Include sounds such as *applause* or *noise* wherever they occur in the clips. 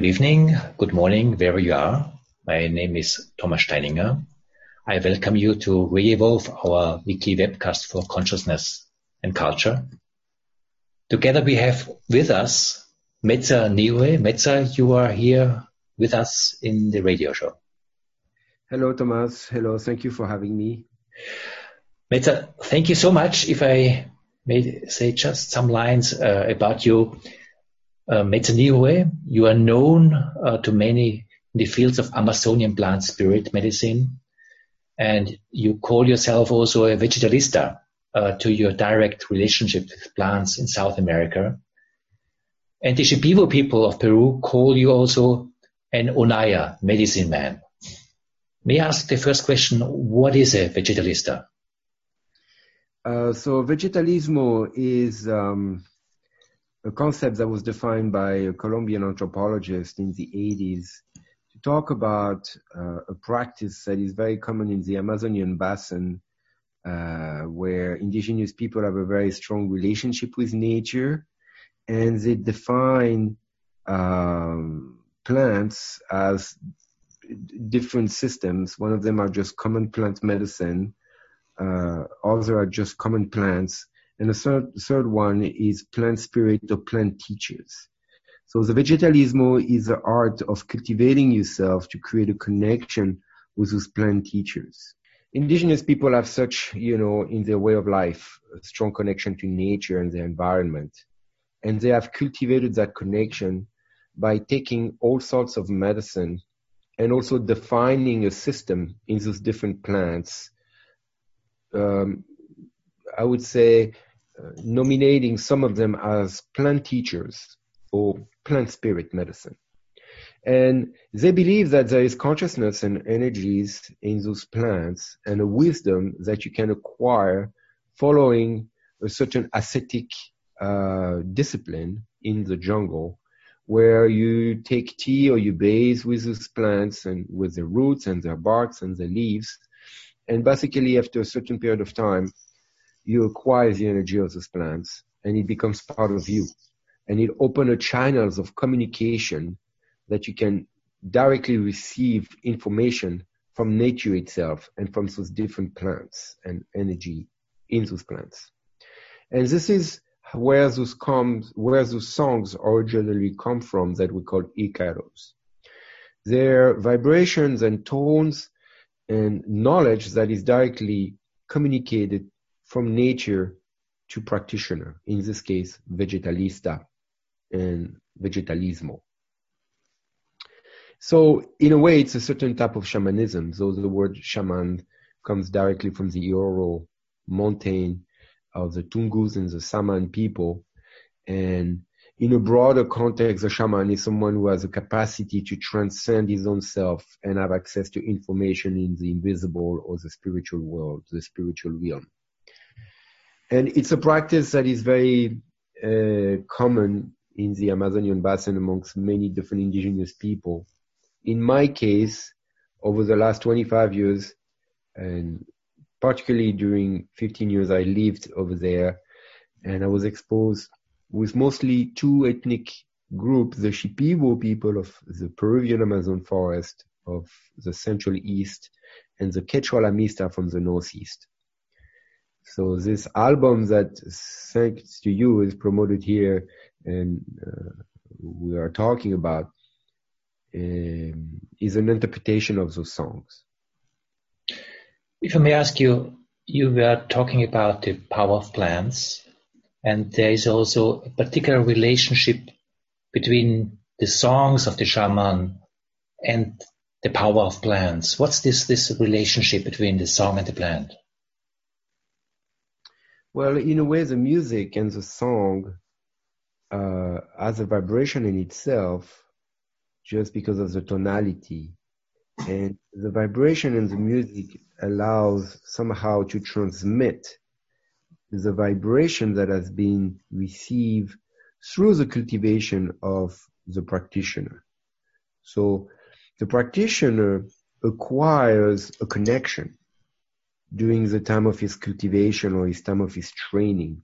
Good evening, good morning, wherever you are. My name is Thomas Steininger. I welcome you to Re-evolve, our weekly webcast for consciousness and culture. Together we have with us Metza Niue. Metza, you are here with us in the radio show. Hello, Thomas. Hello, thank you for having me. Metza, thank you so much. If I may say just some lines uh, about you. Uh, Metza Niue, you are known uh, to many in the fields of Amazonian plant spirit medicine, and you call yourself also a vegetalista uh, to your direct relationship with plants in South America. And the Shipibo people of Peru call you also an Onaya, medicine man. May I ask the first question, what is a vegetalista? Uh, so vegetalismo is um, a concept that was defined by a Colombian anthropologist in the 80s to talk about uh, a practice that is very common in the Amazonian basin, uh, where indigenous people have a very strong relationship with nature, and they define um, plants as different systems. One of them are just common plant medicine. Uh, others are just common plants and the third, third one is plant spirit or plant teachers. So the vegetalismo is the art of cultivating yourself to create a connection with those plant teachers. Indigenous people have such, you know, in their way of life, a strong connection to nature and the environment. And they have cultivated that connection by taking all sorts of medicine and also defining a system in those different plants. Um, I would say nominating some of them as plant teachers or plant spirit medicine. And they believe that there is consciousness and energies in those plants and a wisdom that you can acquire following a certain ascetic uh, discipline in the jungle where you take tea or you bathe with those plants and with their roots and their barks and their leaves. And basically after a certain period of time, you acquire the energy of those plants and it becomes part of you. And it opens channels of communication that you can directly receive information from nature itself and from those different plants and energy in those plants. And this is where those comes, where those songs originally come from that we call Icaros. They're vibrations and tones and knowledge that is directly communicated from nature to practitioner, in this case, vegetalista and vegetalismo. So in a way, it's a certain type of shamanism. So the word shaman comes directly from the Oro mountain of the Tungus and the Saman people. And in a broader context, a shaman is someone who has a capacity to transcend his own self and have access to information in the invisible or the spiritual world, the spiritual realm and it's a practice that is very uh, common in the Amazonian basin amongst many different indigenous people. In my case, over the last 25 years, and particularly during 15 years I lived over there, and I was exposed with mostly two ethnic groups, the Shipibo people of the Peruvian Amazon forest of the Central East and the Quechua Lamista from the Northeast. So this album that thanks to you is promoted here and uh, we are talking about um, is an interpretation of those songs. If I may ask you, you were talking about the power of plants and there is also a particular relationship between the songs of the shaman and the power of plants. What's this, this relationship between the song and the plant? Well, in a way, the music and the song uh, has a vibration in itself just because of the tonality. And the vibration in the music allows somehow to transmit the vibration that has been received through the cultivation of the practitioner. So the practitioner acquires a connection during the time of his cultivation or his time of his training,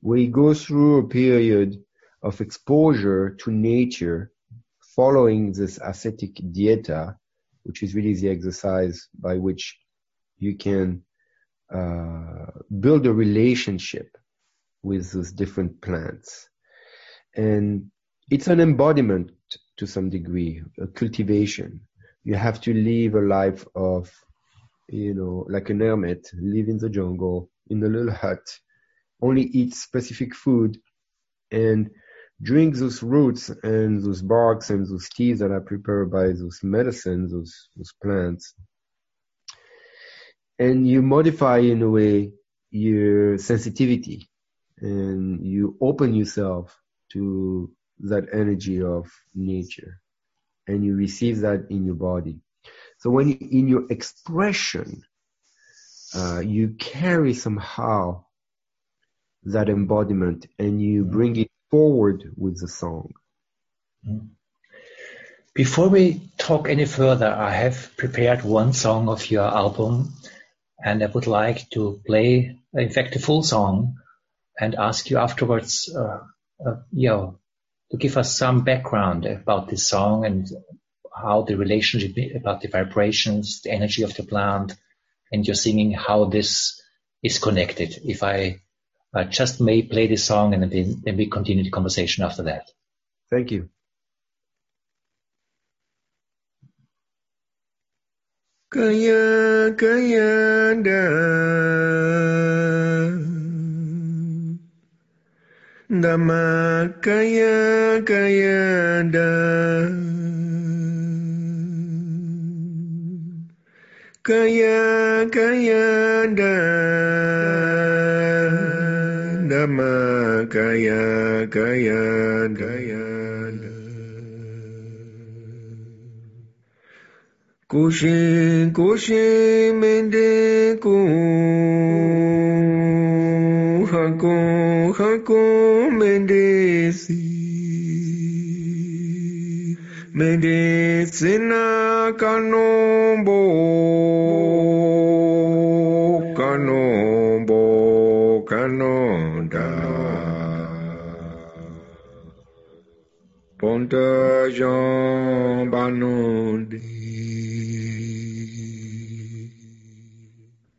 where he goes through a period of exposure to nature following this ascetic dieta, which is really the exercise by which you can uh, build a relationship with those different plants. And it's an embodiment to some degree, a cultivation. You have to live a life of, you know, like an hermit, live in the jungle, in a little hut, only eat specific food and drink those roots and those barks and those teas that are prepared by those medicines, those, those plants. And you modify in a way your sensitivity and you open yourself to that energy of nature and you receive that in your body. So when you, in your expression, uh, you carry somehow that embodiment and you mm-hmm. bring it forward with the song. Mm-hmm. Before we talk any further, I have prepared one song of your album and I would like to play, in fact, a full song and ask you afterwards, uh, uh, you know, to give us some background about this song and how the relationship about the vibrations, the energy of the plant, and your singing, how this is connected. If I uh, just may play this song and then, then we continue the conversation after that. Thank you. Kaya kaya da Dama kaya kaya da Kaya kaya da Dama kaya kaya kaya Kushi kushi mende ku Haku haku mende si. Medicina canombo,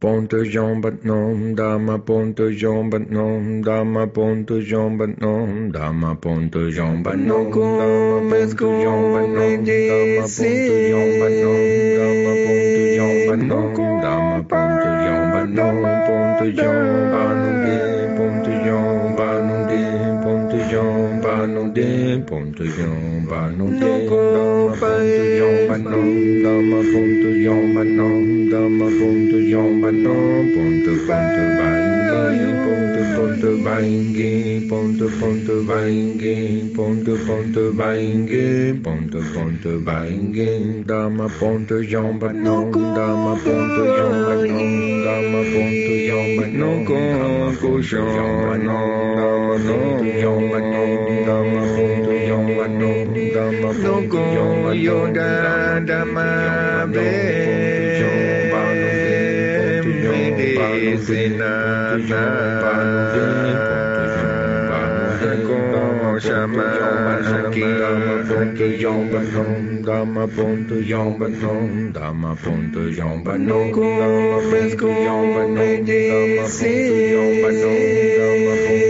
Ponte jombat nom dama ponte jombat nom dama ponte jombat nom dama ponte jombat nom dama ponte jombat nom dama ponte jombat nom dama ponte jombat nom dama ponte jombat nom ponte jombat nom nom ponte jombat nom dama ponte jombat nom dama nom dama ponte ponte bainge ponte ponte bainge ponte ponte bainge ponte ponte bainge ponte ponte bainge dama ponte jamba non dama ponte jamba non dama ponte jamba non con cushion non dama ponte jamba non dama ponte jamba non dama be Sinana Shama Ki Ponto Yomba Nom Dama Ponto Yomba Nom Dama Ponto Yomba Nom Dama Ponto Yomba Nom Dama Ponto Yomba Nom Dama Ponto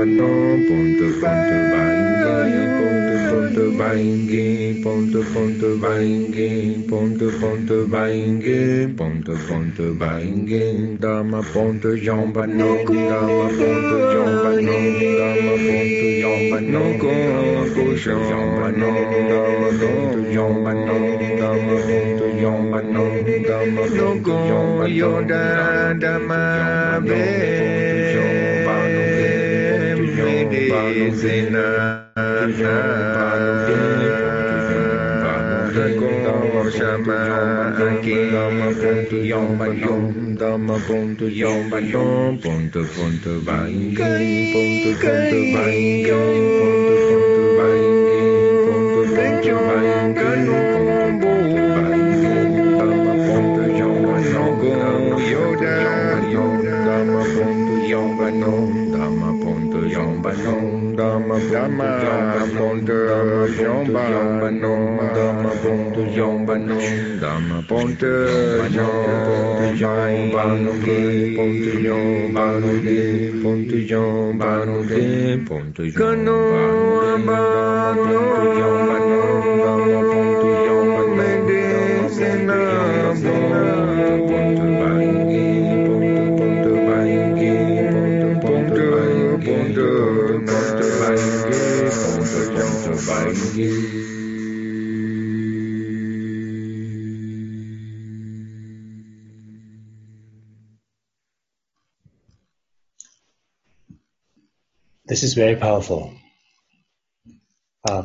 pontu yong ban nom pontu pontu baingi pontu pontu baingi pontu pontu baingi pontu pontu baingi pontu pontu baingi dama pontu yong ban nom dama pontu yong ban nom dama pontu yong ban nom ko ko yong ban nom dama pontu yong ban nom dama pontu yong ban nom dama pontu yong ban yoda dama be medicina Shama Aki Dama Puntu Yom Yom Dama Puntu Yom Yom Puntu Puntu Bangi Puntu Puntu Bangi Puntu jomba no dama ponte jomba no dama ponte jomba no ge ponte jomba no ge ponte This is very powerful. Uh,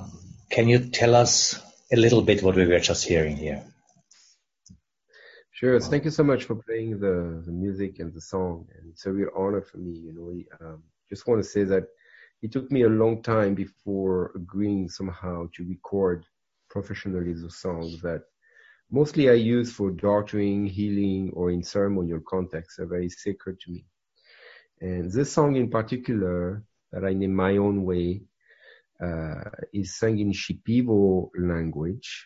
can you tell us a little bit what we were just hearing here? Sure. Thank you so much for playing the, the music and the song. And it's a real honor for me. You know, um, just want to say that it took me a long time before agreeing somehow to record professionally the songs that mostly I use for doctoring, healing, or in ceremonial contexts are very sacred to me. And this song in particular, that I name my own way, uh, is sung in Shipibo language.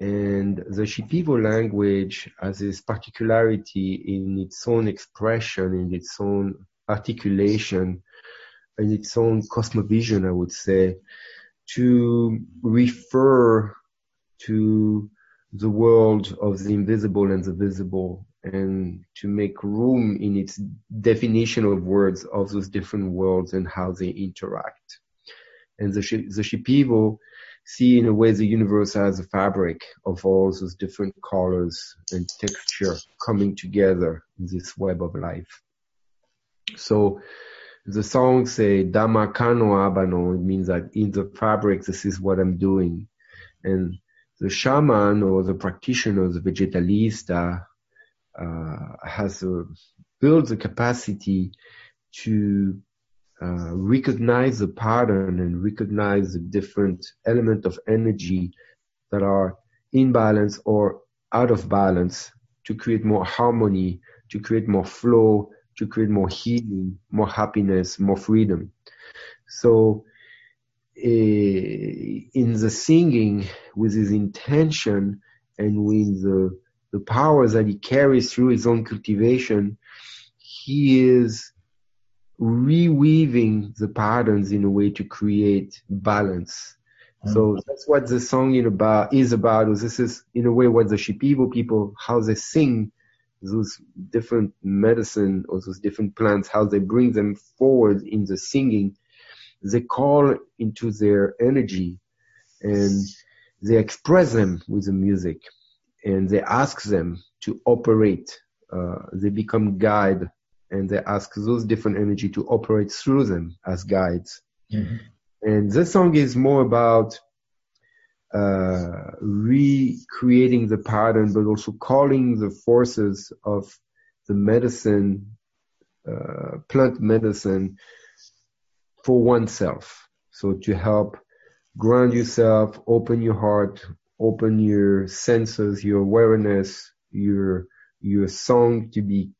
And the Shipibo language has this particularity in its own expression, in its own articulation, in its own cosmovision, I would say, to refer to the world of the invisible and the visible and to make room in its definition of words of those different worlds and how they interact. And the, the Shipibo see in a way the universe as a fabric of all those different colors and texture coming together in this web of life. So the song say Dama Kano Abano, it means that in the fabric this is what I'm doing. And the shaman or the practitioner, the vegetalista, has a, built the capacity to uh, recognize the pattern and recognize the different element of energy that are in balance or out of balance to create more harmony, to create more flow, to create more healing, more happiness, more freedom. So, uh, in the singing, with his intention and with the, the powers that he carries through his own cultivation, he is reweaving the patterns in a way to create balance. Mm-hmm. So that's what the song in about is about. This is in a way what the Shipibo people, how they sing those different medicine or those different plants, how they bring them forward in the singing. They call into their energy and they express them with the music and they ask them to operate. Uh, they become guide and they ask those different energy to operate through them as guides. Mm-hmm. And this song is more about uh, recreating the pattern, but also calling the forces of the medicine, uh, plant medicine, for oneself. So to help ground yourself, open your heart, open your senses, your awareness, your your song to be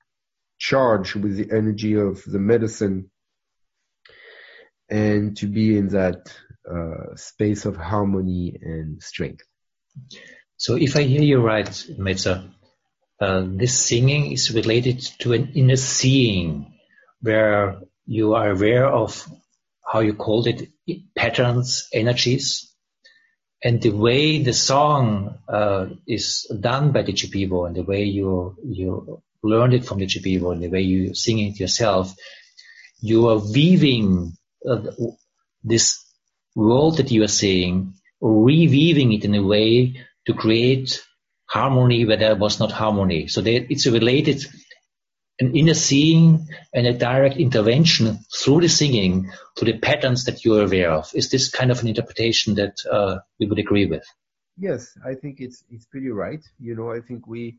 charged with the energy of the medicine and to be in that uh, space of harmony and strength. So if I hear you right, Metza, uh, this singing is related to an inner seeing where you are aware of how you called it patterns, energies, and the way the song uh, is done by the Shipibo and the way you you learned it from the Shipibo and the way you sing it yourself, you are weaving uh, this world that you are seeing, reweaving it in a way to create harmony where there was not harmony. So they, it's a related, an inner seeing and a direct intervention through the singing to the patterns that you are aware of. Is this kind of an interpretation that uh, we would agree with? Yes, I think it's it's pretty right. You know, I think we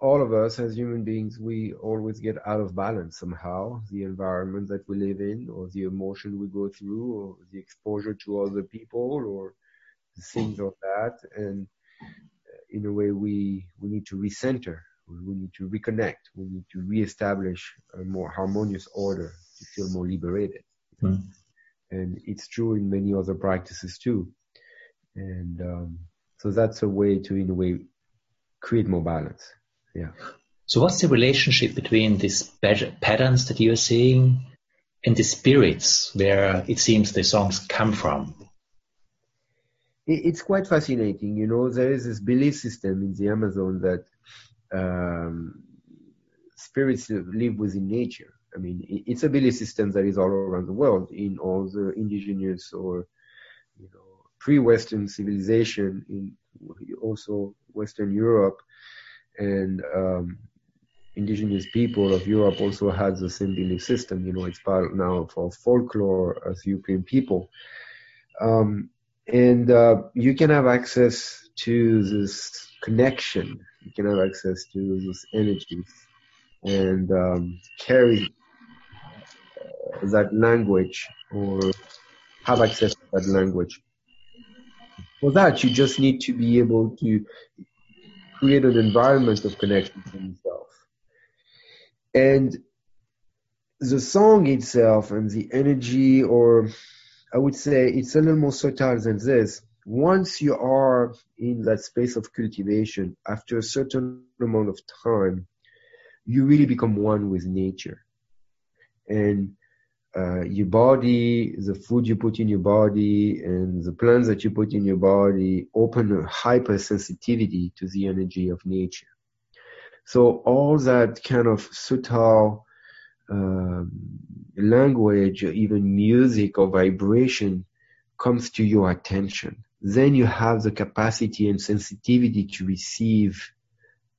all of us as human beings, we always get out of balance somehow. The environment that we live in, or the emotion we go through, or the exposure to other people, or things of that. And uh, in a way, we, we need to recenter. We need to reconnect. We need to reestablish a more harmonious order to feel more liberated. Mm. and it's true in many other practices too. And um, so that's a way to, in a way, create more balance. Yeah. So what's the relationship between these patterns that you're seeing and the spirits where it seems the songs come from? It's quite fascinating. You know, there is this belief system in the Amazon that um, spirits live within nature. I mean, it's a belief system that is all around the world in all the indigenous or, you know, pre-Western civilization in also Western Europe and um, indigenous people of Europe also had the same belief system. You know, it's part now of folklore as European people. Um, and uh, you can have access to this connection. You can have access to those energies and um, carry that language or have access to that language. For that, you just need to be able to create an environment of connection for yourself. And the song itself and the energy, or I would say it's a little more subtle than this. Once you are in that space of cultivation, after a certain amount of time, you really become one with nature. And uh, your body, the food you put in your body, and the plants that you put in your body open a hypersensitivity to the energy of nature. So all that kind of subtle um, language, even music or vibration comes to your attention. Then you have the capacity and sensitivity to receive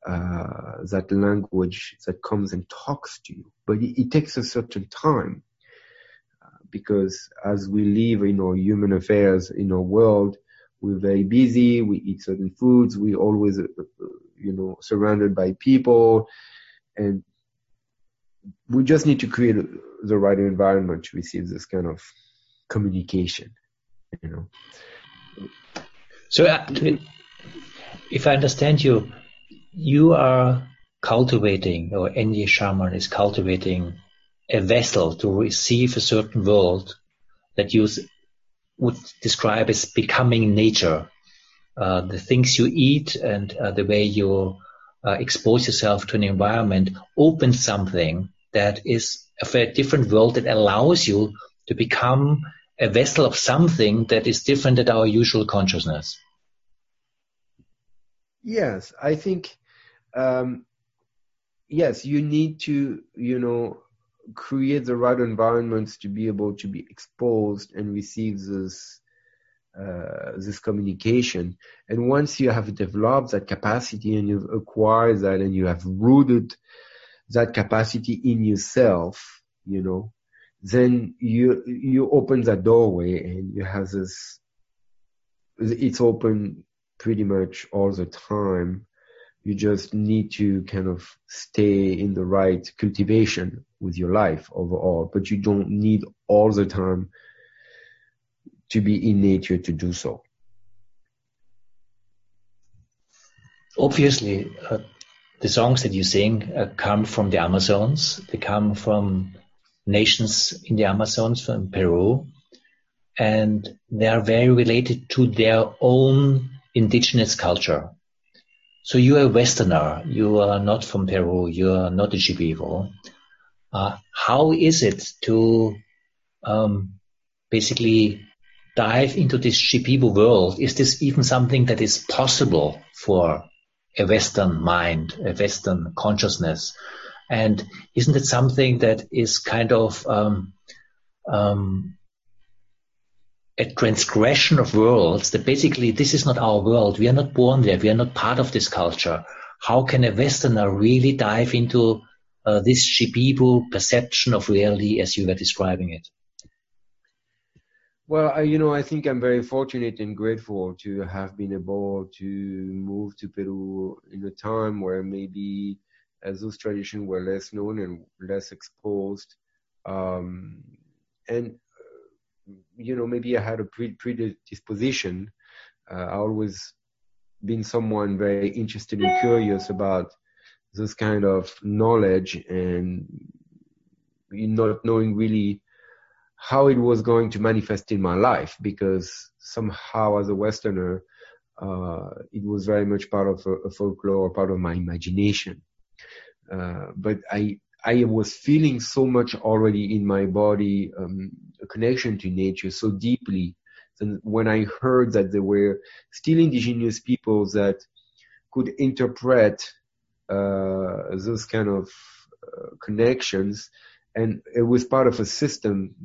uh, that language that comes and talks to you. But it, it takes a certain time because as we live in our human affairs in our world, we're very busy. We eat certain foods. We always, uh, you know, surrounded by people, and we just need to create the right environment to receive this kind of communication. You know. So, uh, if I understand you, you are cultivating, or any shaman is cultivating a vessel to receive a certain world that you would describe as becoming nature. Uh, the things you eat and uh, the way you uh, expose yourself to an environment open something that is a different world that allows you to become a vessel of something that is different than our usual consciousness. Yes, I think, um, yes, you need to, you know, create the right environments to be able to be exposed and receive this uh, this communication. And once you have developed that capacity and you've acquired that and you have rooted that capacity in yourself, you know, then you you open that doorway and you have this. It's open pretty much all the time you just need to kind of stay in the right cultivation with your life overall, but you don't need all the time to be in nature to do so. Obviously, uh, the songs that you sing uh, come from the Amazons. They come from nations in the Amazons, from Peru, and they are very related to their own indigenous culture. So you are a Westerner. You are not from Peru. You are not a Shipibo. Uh, how is it to um, basically dive into this Shipibo world? Is this even something that is possible for a Western mind, a Western consciousness? And isn't it something that is kind of um, um, a transgression of worlds that basically this is not our world. We are not born there. We are not part of this culture. How can a Westerner really dive into uh, this Shipibo perception of reality as you were describing it? Well, I, you know, I think I'm very fortunate and grateful to have been able to move to Peru in a time where maybe as those traditions were less known and less exposed. Um, and you know, maybe I had a pre- predisposition. Uh, I always been someone very interested and curious about this kind of knowledge and not knowing really how it was going to manifest in my life because somehow as a Westerner, uh, it was very much part of a, a folklore, part of my imagination. Uh, but I, I was feeling so much already in my body, um, a connection to nature so deeply. And when I heard that there were still indigenous people that could interpret uh, those kind of uh, connections, and it was part of a system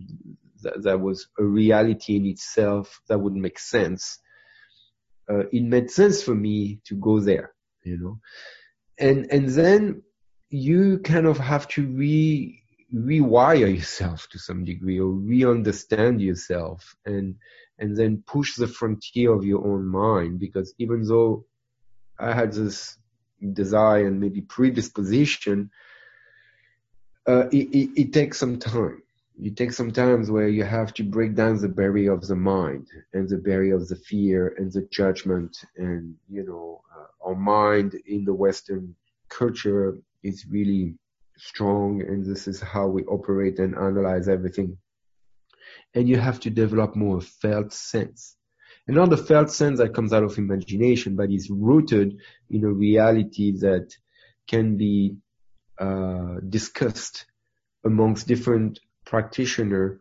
that, that, was a reality in itself that would make sense. Uh, it made sense for me to go there, you know, and and then you kind of have to re rewire yourself to some degree or re-understand yourself and and then push the frontier of your own mind because even though I had this desire and maybe predisposition, uh, it, it, it, takes some time. It takes some times where you have to break down the barrier of the mind and the barrier of the fear and the judgment. And, you know, uh, our mind in the Western culture is really strong and this is how we operate and analyze everything. And you have to develop more felt sense. And not the felt sense that comes out of imagination, but is rooted in a reality that can be uh, discussed amongst different practitioners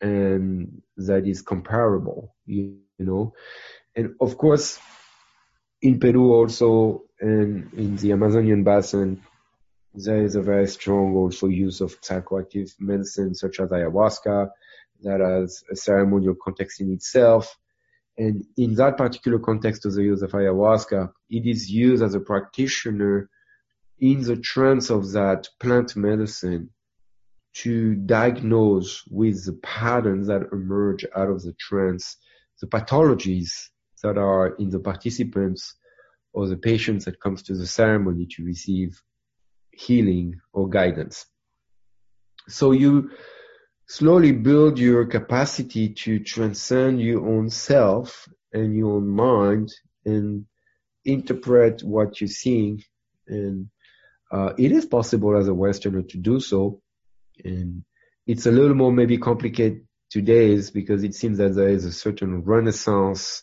and that is comparable, you, you know. And of course, in Peru also and in the Amazonian basin, there is a very strong also use of psychoactive medicine such as ayahuasca that has a ceremonial context in itself. And in that particular context of the use of ayahuasca, it is used as a practitioner in the trance of that plant medicine to diagnose with the patterns that emerge out of the trance, the pathologies that are in the participants or the patients that comes to the ceremony to receive healing or guidance. So you slowly build your capacity to transcend your own self and your own mind and interpret what you're seeing and uh, it is possible as a Westerner to do so. And it's a little more maybe complicated today is because it seems that there is a certain renaissance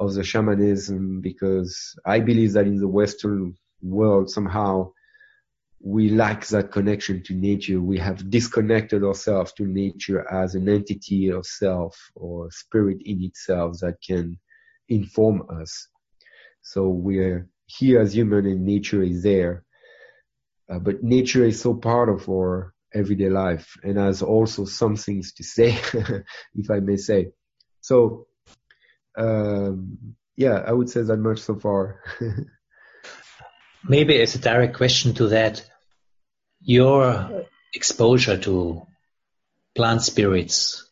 of the shamanism because I believe that in the Western world somehow we lack that connection to nature. We have disconnected ourselves to nature as an entity of self or spirit in itself that can inform us. So we're here as human and nature is there. Uh, but nature is so part of our everyday life and has also some things to say, *laughs* if I may say. So, um, yeah, I would say that much so far. *laughs* Maybe as a direct question to that, your exposure to plant spirits,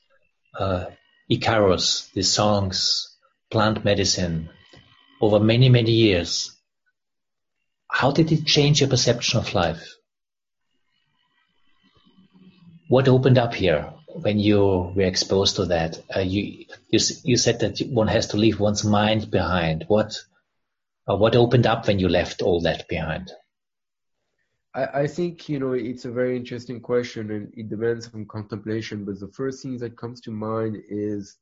uh, Icaros, the songs, plant medicine, over many, many years, how did it change your perception of life? What opened up here when you were exposed to that? Uh, you, you, you said that one has to leave one's mind behind. What, uh, what opened up when you left all that behind? I, I think you know it's a very interesting question, and it depends on contemplation. But the first thing that comes to mind is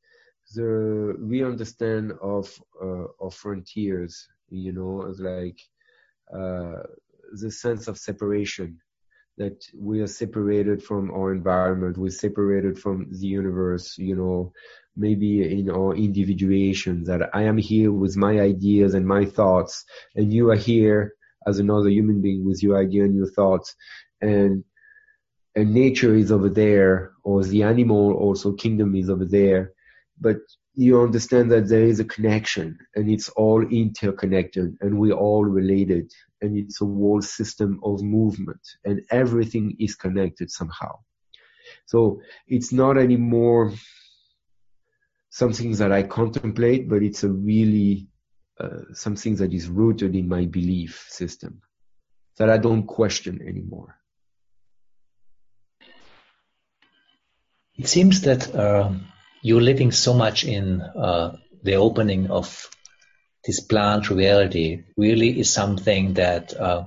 the we understand of uh, of frontiers. You know, as like uh, the sense of separation that we are separated from our environment, we're separated from the universe, you know, maybe in our individuation that I am here with my ideas and my thoughts and you are here as another human being with your idea and your thoughts and and nature is over there or the animal also kingdom is over there but you understand that there is a connection and it's all interconnected and we're all related and it's a whole system of movement and everything is connected somehow. So it's not anymore something that I contemplate, but it's a really uh, something that is rooted in my belief system that I don't question anymore. It seems that um, you're living so much in uh, the opening of this plant reality really is something that uh,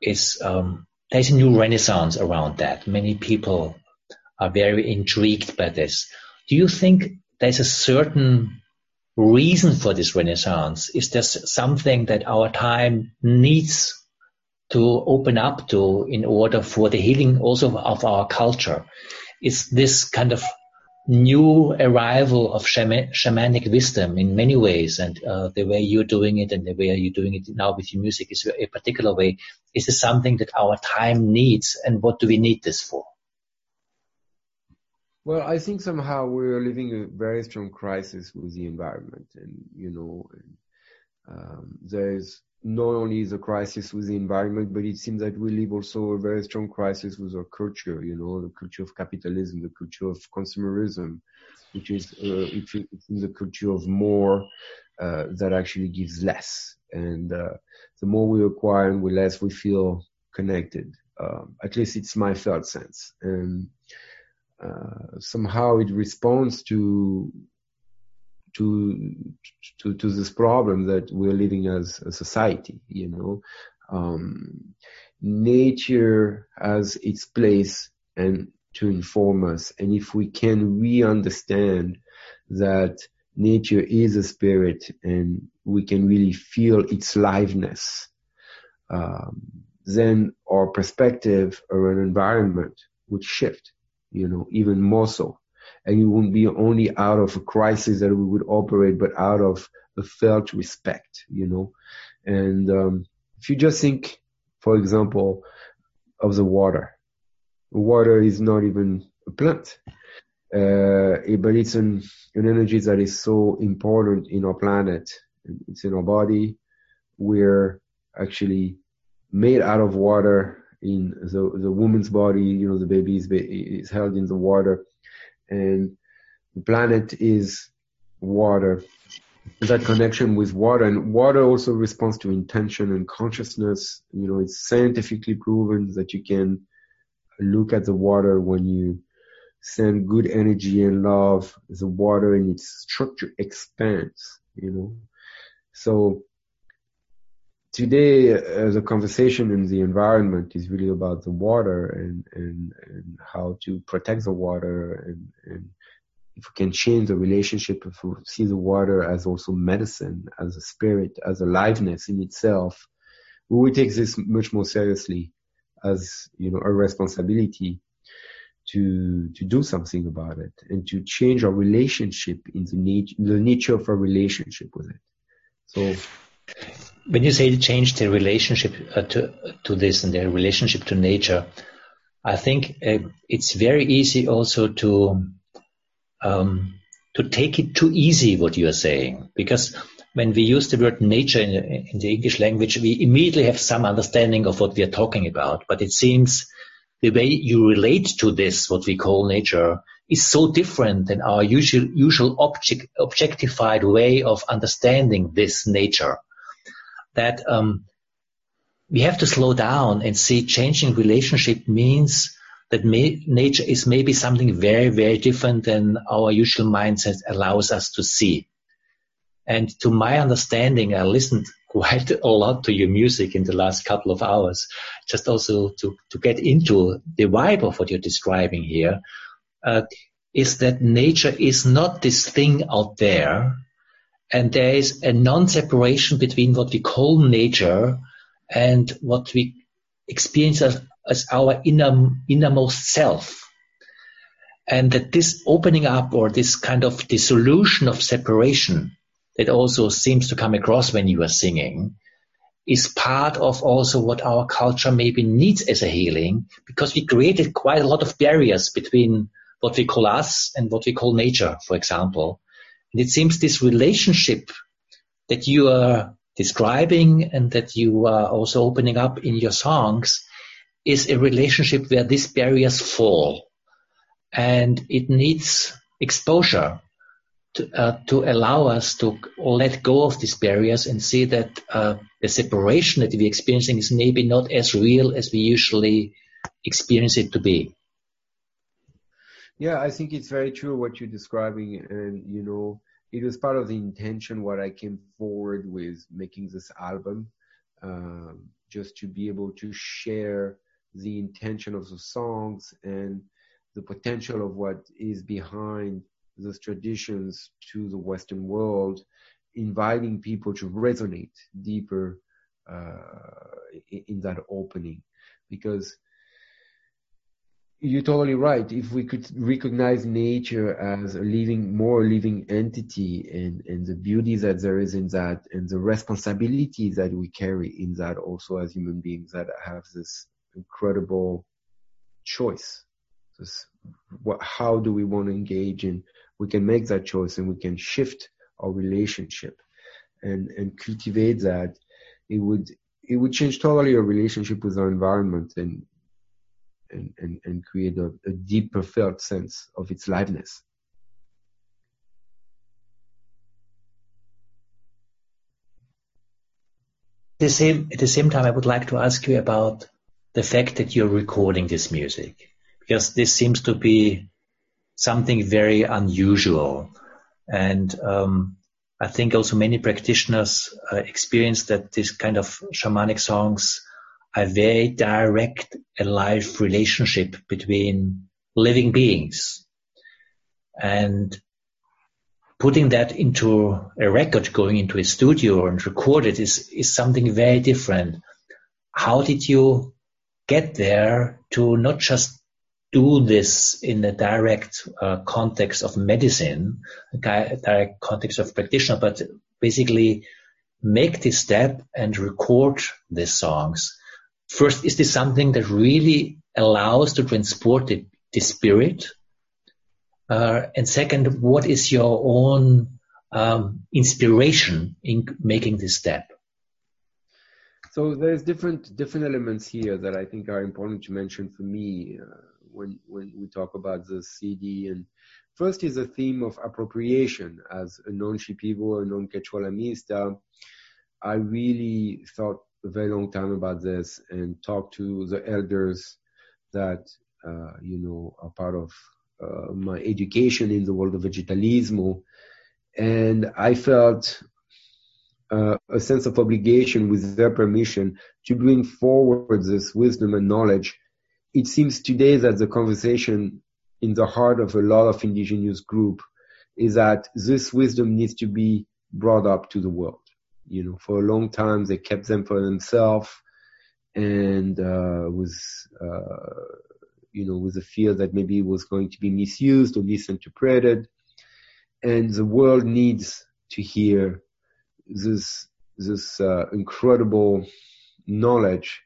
is um, there's a new renaissance around that. Many people are very intrigued by this. Do you think there's a certain reason for this renaissance? Is there something that our time needs to open up to in order for the healing also of our culture? Is this kind of new arrival of shaman, shamanic wisdom in many ways, and uh, the way you're doing it and the way you're doing it now with your music is a particular way. Is this something that our time needs, and what do we need this for? Well, I think somehow we're living a very strong crisis with the environment, and you know, um, there's not only the crisis with the environment, but it seems that we live also a very strong crisis with our culture, you know, the culture of capitalism, the culture of consumerism, which is, uh, it's the culture of more, uh, that actually gives less. And, uh, the more we acquire and the less we feel connected. Um, at least it's my felt sense. And, uh, somehow it responds to to to to this problem that we're living as a society you know? Um, nature has its place and to inform us. And if we can re-understand that nature is a spirit and we can really feel its liveness um, then our perspective around environment would shift you know even more so and it wouldn't be only out of a crisis that we would operate, but out of a felt respect, you know. And um, if you just think, for example, of the water, water is not even a plant, uh, but it's an, an energy that is so important in our planet. It's in our body. We're actually made out of water in the the woman's body. You know, the baby is, is held in the water and the planet is water. That connection with water and water also responds to intention and consciousness. You know, it's scientifically proven that you can look at the water when you send good energy and love. The water and its structure expands, you know. So today uh, the conversation in the environment is really about the water and, and, and how to protect the water and, and if we can change the relationship, if we see the water as also medicine, as a spirit, as aliveness in itself, we will take this much more seriously as, you know, a responsibility to, to do something about it and to change our relationship in the, nat- the nature of our relationship with it. So when you say change their relationship uh, to to this and their relationship to nature, I think uh, it's very easy also to um, to take it too easy what you are saying because when we use the word nature in, in, the English language, we immediately have some understanding of what we are talking about. But it seems the way you relate to this, what we call nature, is so different than our usual, usual object, objectified way of understanding this nature that um, we have to slow down and see changing relationship means that may, nature is maybe something very, very different than our usual mindset allows us to see. And to my understanding, I listened *laughs* quite a lot to your music in the last couple of hours, just also to, to get into the vibe of what you're describing here, uh, is that nature is not this thing out there and there is a non-separation between what we call nature and what we experience as, as our inner, innermost self. And that this opening up or this kind of dissolution of separation that also seems to come across when you are singing is part of also what our culture maybe needs as a healing because we created quite a lot of barriers between what we call us and what we call nature, for example. And it seems this relationship that you are describing and that you are also opening up in your songs is a relationship where these barriers fall. And it needs exposure to, uh, to allow us to let go of these barriers and see that uh, the separation that we're experiencing is maybe not as real as we usually experience it to be. Yeah, I think it's very true what you're describing, and you know, it was part of the intention what I came forward with making this album, um, just to be able to share the intention of the songs and the potential of what is behind those traditions to the Western world, inviting people to resonate deeper uh, in that opening. Because you're totally right. If we could recognize nature as a living, more living entity and, and the beauty that there is in that and the responsibility that we carry in that also as human beings that have this incredible choice. This, what, how do we want to engage in? We can make that choice and we can shift our relationship and, and cultivate that. It would, it would change totally our relationship with our environment and and, and, and create a, a deeper felt sense of its liveness. The same, at the same time, I would like to ask you about the fact that you're recording this music, because this seems to be something very unusual. And um, I think also many practitioners uh, experience that this kind of shamanic songs a very direct and alive relationship between living beings. And putting that into a record, going into a studio and record it is, is something very different. How did you get there to not just do this in the direct uh, context of medicine, direct context of practitioner, but basically make this step and record these songs First, is this something that really allows to transport the, the spirit? Uh, and second, what is your own um, inspiration in making this step? So there's different different elements here that I think are important to mention for me uh, when when we talk about the CD. And first is the theme of appropriation. As a non-Shipibo, a non-Quechua Lamista, I really thought a very long time about this and talked to the elders that uh, you know are part of uh, my education in the world of vegetalismo, and I felt uh, a sense of obligation with their permission to bring forward this wisdom and knowledge. It seems today that the conversation in the heart of a lot of indigenous group is that this wisdom needs to be brought up to the world you know, for a long time they kept them for themselves and uh, was, uh, you know, with a fear that maybe it was going to be misused or misinterpreted. And the world needs to hear this this uh, incredible knowledge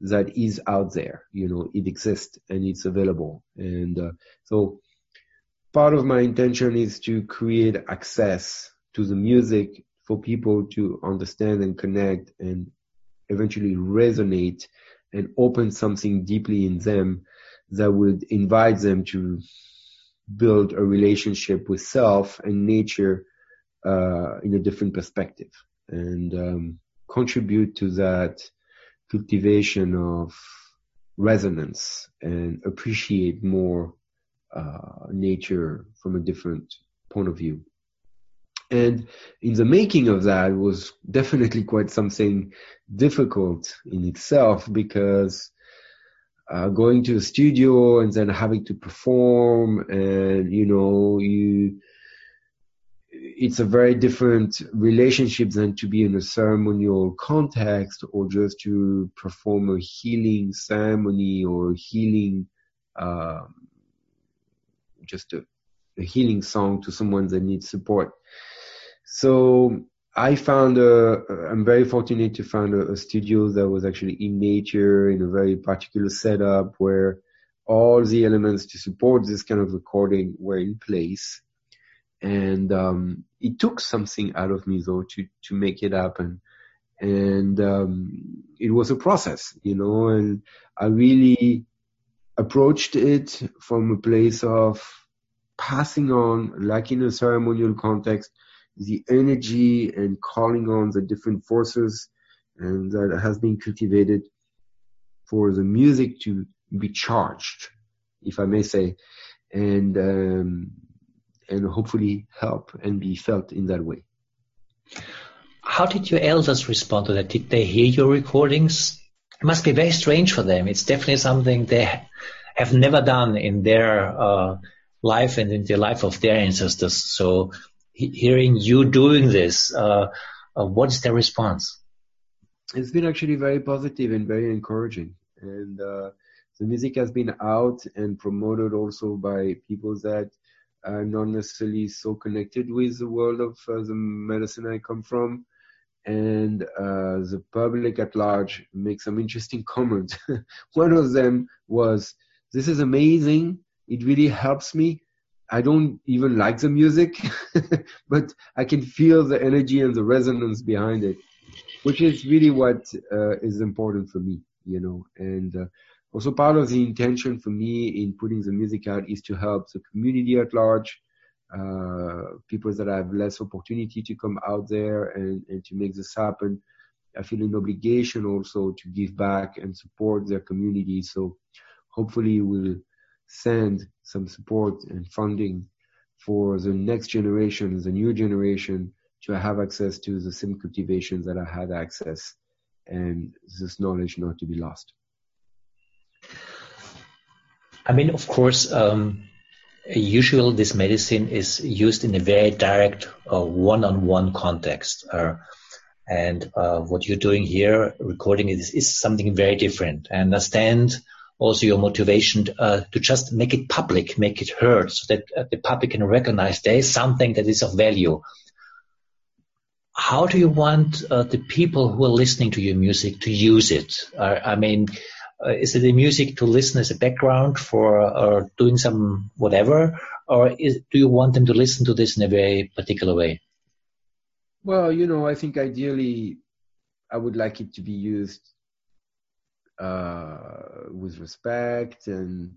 that is out there. You know, it exists and it's available. And uh, so, part of my intention is to create access to the music for people to understand and connect and eventually resonate and open something deeply in them that would invite them to build a relationship with self and nature uh, in a different perspective and um, contribute to that cultivation of resonance and appreciate more uh, nature from a different point of view. And in the making of that was definitely quite something difficult in itself because uh, going to a studio and then having to perform and, you know, you, it's a very different relationship than to be in a ceremonial context or just to perform a healing ceremony or healing, um, just a, a healing song to someone that needs support. So I found a, I'm very fortunate to find a, a, studio that was actually in nature in a very particular setup where all the elements to support this kind of recording were in place. And, um, it took something out of me though to, to make it happen. And, um, it was a process, you know, and I really approached it from a place of passing on, like in a ceremonial context, the energy and calling on the different forces and that has been cultivated for the music to be charged, if I may say, and um, and hopefully help and be felt in that way. How did your elders respond to that? Did they hear your recordings? It must be very strange for them. It's definitely something they have never done in their uh, life and in the life of their ancestors. So he- hearing you doing this, uh, uh, what is their response? It's been actually very positive and very encouraging. And uh, the music has been out and promoted also by people that are not necessarily so connected with the world of uh, the medicine I come from. And uh, the public at large make some interesting comments. *laughs* One of them was, "This is amazing. It really helps me. I don't even like the music, *laughs* but I can feel the energy and the resonance behind it, which is really what uh, is important for me, you know. And uh, also part of the intention for me in putting the music out is to help the community at large, uh, people that have less opportunity to come out there and, and to make this happen. I feel an obligation also to give back and support their community. So hopefully we'll send some support and funding for the next generation, the new generation to have access to the same cultivations that I had access and this knowledge not to be lost. I mean, of course, um, usually this medicine is used in a very direct one-on-one context. Uh, and uh, what you're doing here, recording it, is, is, something very different. I understand also your motivation uh, to just make it public, make it heard, so that uh, the public can recognize there is something that is of value. How do you want uh, the people who are listening to your music to use it? I mean, uh, is it the music to listen as a background for or doing some whatever, or is, do you want them to listen to this in a very particular way? Well, you know, I think ideally, I would like it to be used uh, with respect and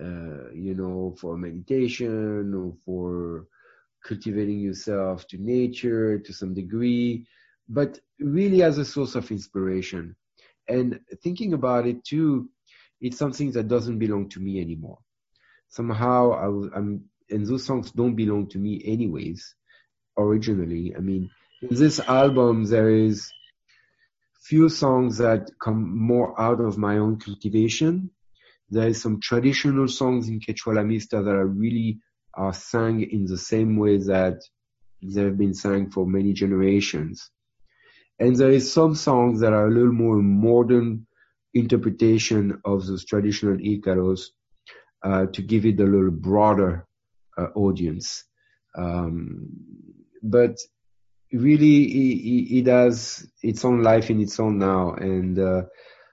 uh, you know for meditation or for cultivating yourself to nature to some degree, but really as a source of inspiration and thinking about it too, it's something that doesn't belong to me anymore. Somehow I, am and those songs don't belong to me anyways. Originally, I mean, in this album there is few songs that come more out of my own cultivation. There is some traditional songs in Quechua Lamista that are really are sung in the same way that they've been sung for many generations. And there is some songs that are a little more modern interpretation of those traditional Icaros uh, to give it a little broader uh, audience. Um, but really, it, it, has its own life in its own now, and uh,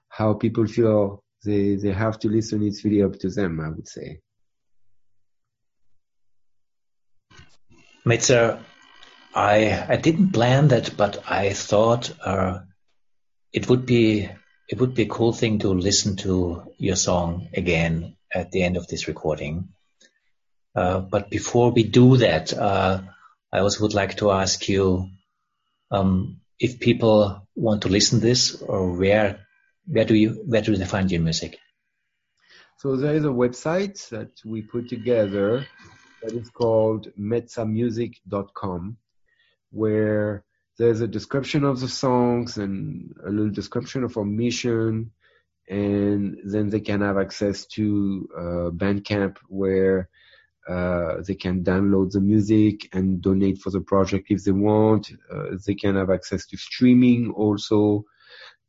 how people feel they they have to listen, it's really up to them, I would say. Metsa, I I didn't plan that, but I thought uh, it would be it would be a cool thing to listen to your song again at the end of this recording. Uh, but before we do that, uh, I also would like to ask you um, if people want to listen to this, or where where do you where do they find your music? So there is a website that we put together that is called metsamusic.com where there's a description of the songs and a little description of our mission, and then they can have access to uh, Bandcamp where uh, they can download the music and donate for the project if they want. Uh, they can have access to streaming also.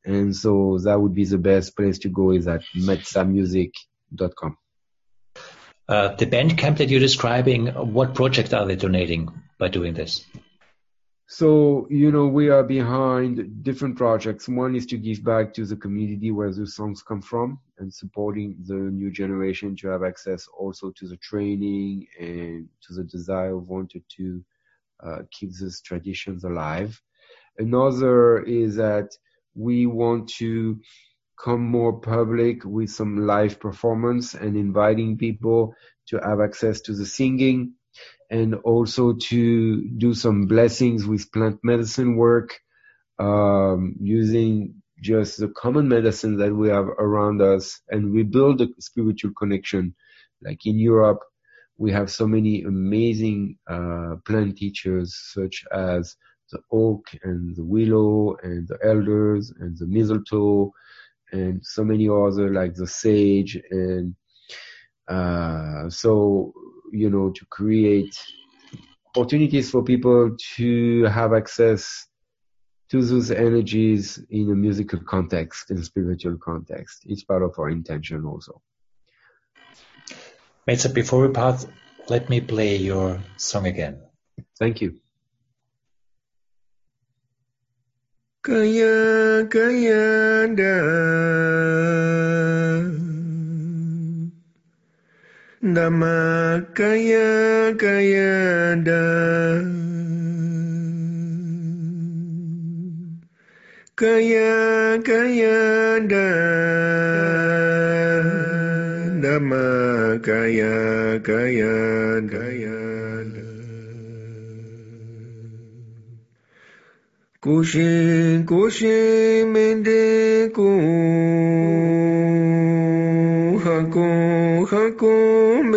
And so that would be the best place to go is at metsamusic.com. Uh, the Bandcamp that you're describing, what project are they donating by doing this? So, you know, we are behind different projects. One is to give back to the community where the songs come from and supporting the new generation to have access also to the training and to the desire of wanted to uh, keep these traditions alive. Another is that we want to come more public with some live performance and inviting people to have access to the singing and also to do some blessings with plant medicine work, um, using just the common medicine that we have around us and we build a spiritual connection. Like in Europe, we have so many amazing uh, plant teachers such as the oak and the willow and the elders and the mistletoe and so many other like the sage and Uh, so, you know, to create opportunities for people to have access to those energies in a musical context, in a spiritual context. It's part of our intention also. Metsa, before we part, let me play your song again. Thank you. Kaya kaya da Dhamma kaya kaya da. Kaya kaya da. Dhamma kaya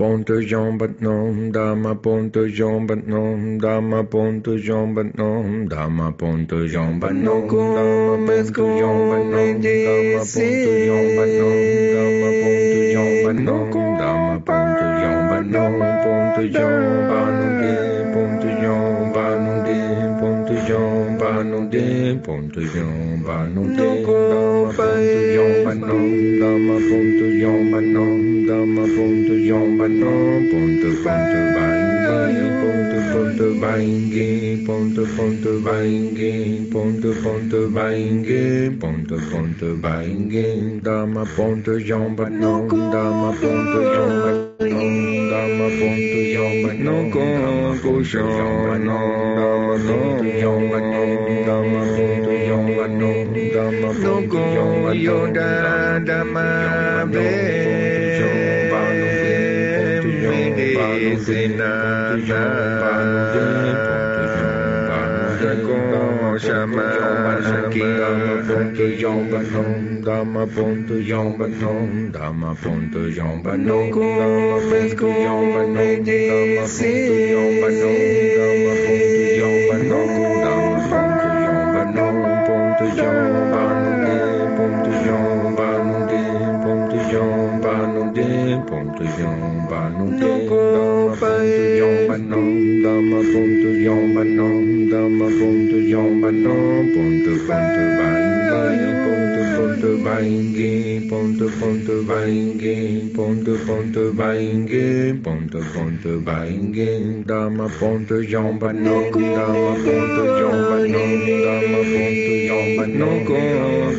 Medicina canombo canombo canonda Ponta Jean Banondi Ponte jambat nom dama ponte jambat nom dama ponte jambat nom dama ponte jambat nom dama ponte jambat nom dama ponte jambat nom dama ponte jambat nom dama ponte jambat nom de ponte jambat nom de ponte jambat nom de dama ponte jambat nom dama ponte jambat nom ponte ponte baingi ponte ponte baingi ponte ponte baingi ponte ponte baingi ponte ponte baingi dama ponte jambat nom dama ponte jambat dama be Dama ponto yom banom, dama ponto yom banom, dama ponto yom banom, dama ponto yom banom, ponto yom banom, ponto ponto baingi, ponto ponto baingi, ponto ponto baingi, ponto ponto baingi, dama ponto yom banom, dama ponto yom banom, dama ponto yom banom,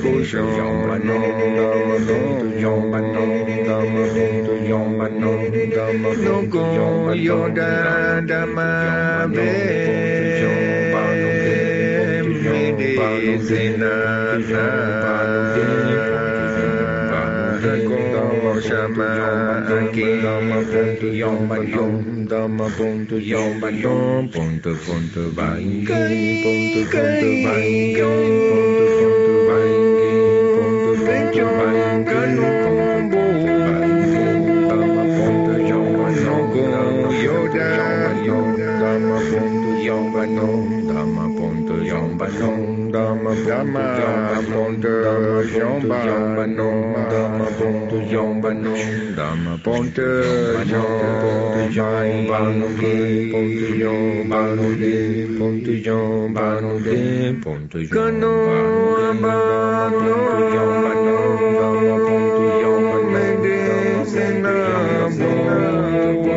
kusho banom, dama ponto yom banom, dama ponto yom banom, dama ponto yom banom, yoda dama be, medicina Shama Aki Dama Ponto Yom Bayom Dama Ponto Yom Bayom Ponto Ponto Baingi Ponto Ponto Baingi Ponto Ponto Baingi Ponto Ponto Baingi Ponto Ponto Baingi Dama Ponto Yom Bayom Yoda Dama Ponto Yom Bayom Dama Ponto Yom Bayom Dama Dama Ponto Yom Bayom Dama Ponto Yom Bayom Dama Ponto Yom Bayom Ponto Yom Bayom Ponto Yom Bayom Ponto Yom Bayom Ponto Yom Bayom Dama Ponto Yom Bayom Medicina Ponto Baingi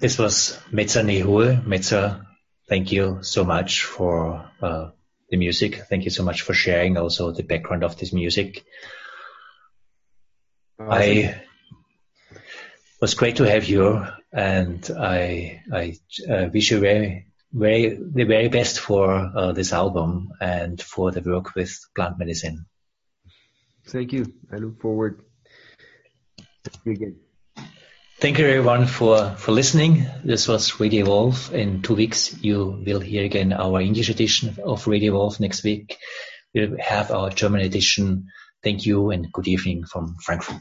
This was Metsa Nehue. Metsa, thank you so much for uh, the music. Thank you so much for sharing also the background of this music. I was great to have you, and I I uh, wish you very very the very best for uh, this album and for the work with plant medicine. Thank you. I look forward. to again. Thank you everyone for, for listening. This was Radio Wolf. In two weeks, you will hear again our English edition of Radio Wolf Next week, we'll have our German edition. Thank you and good evening from Frankfurt.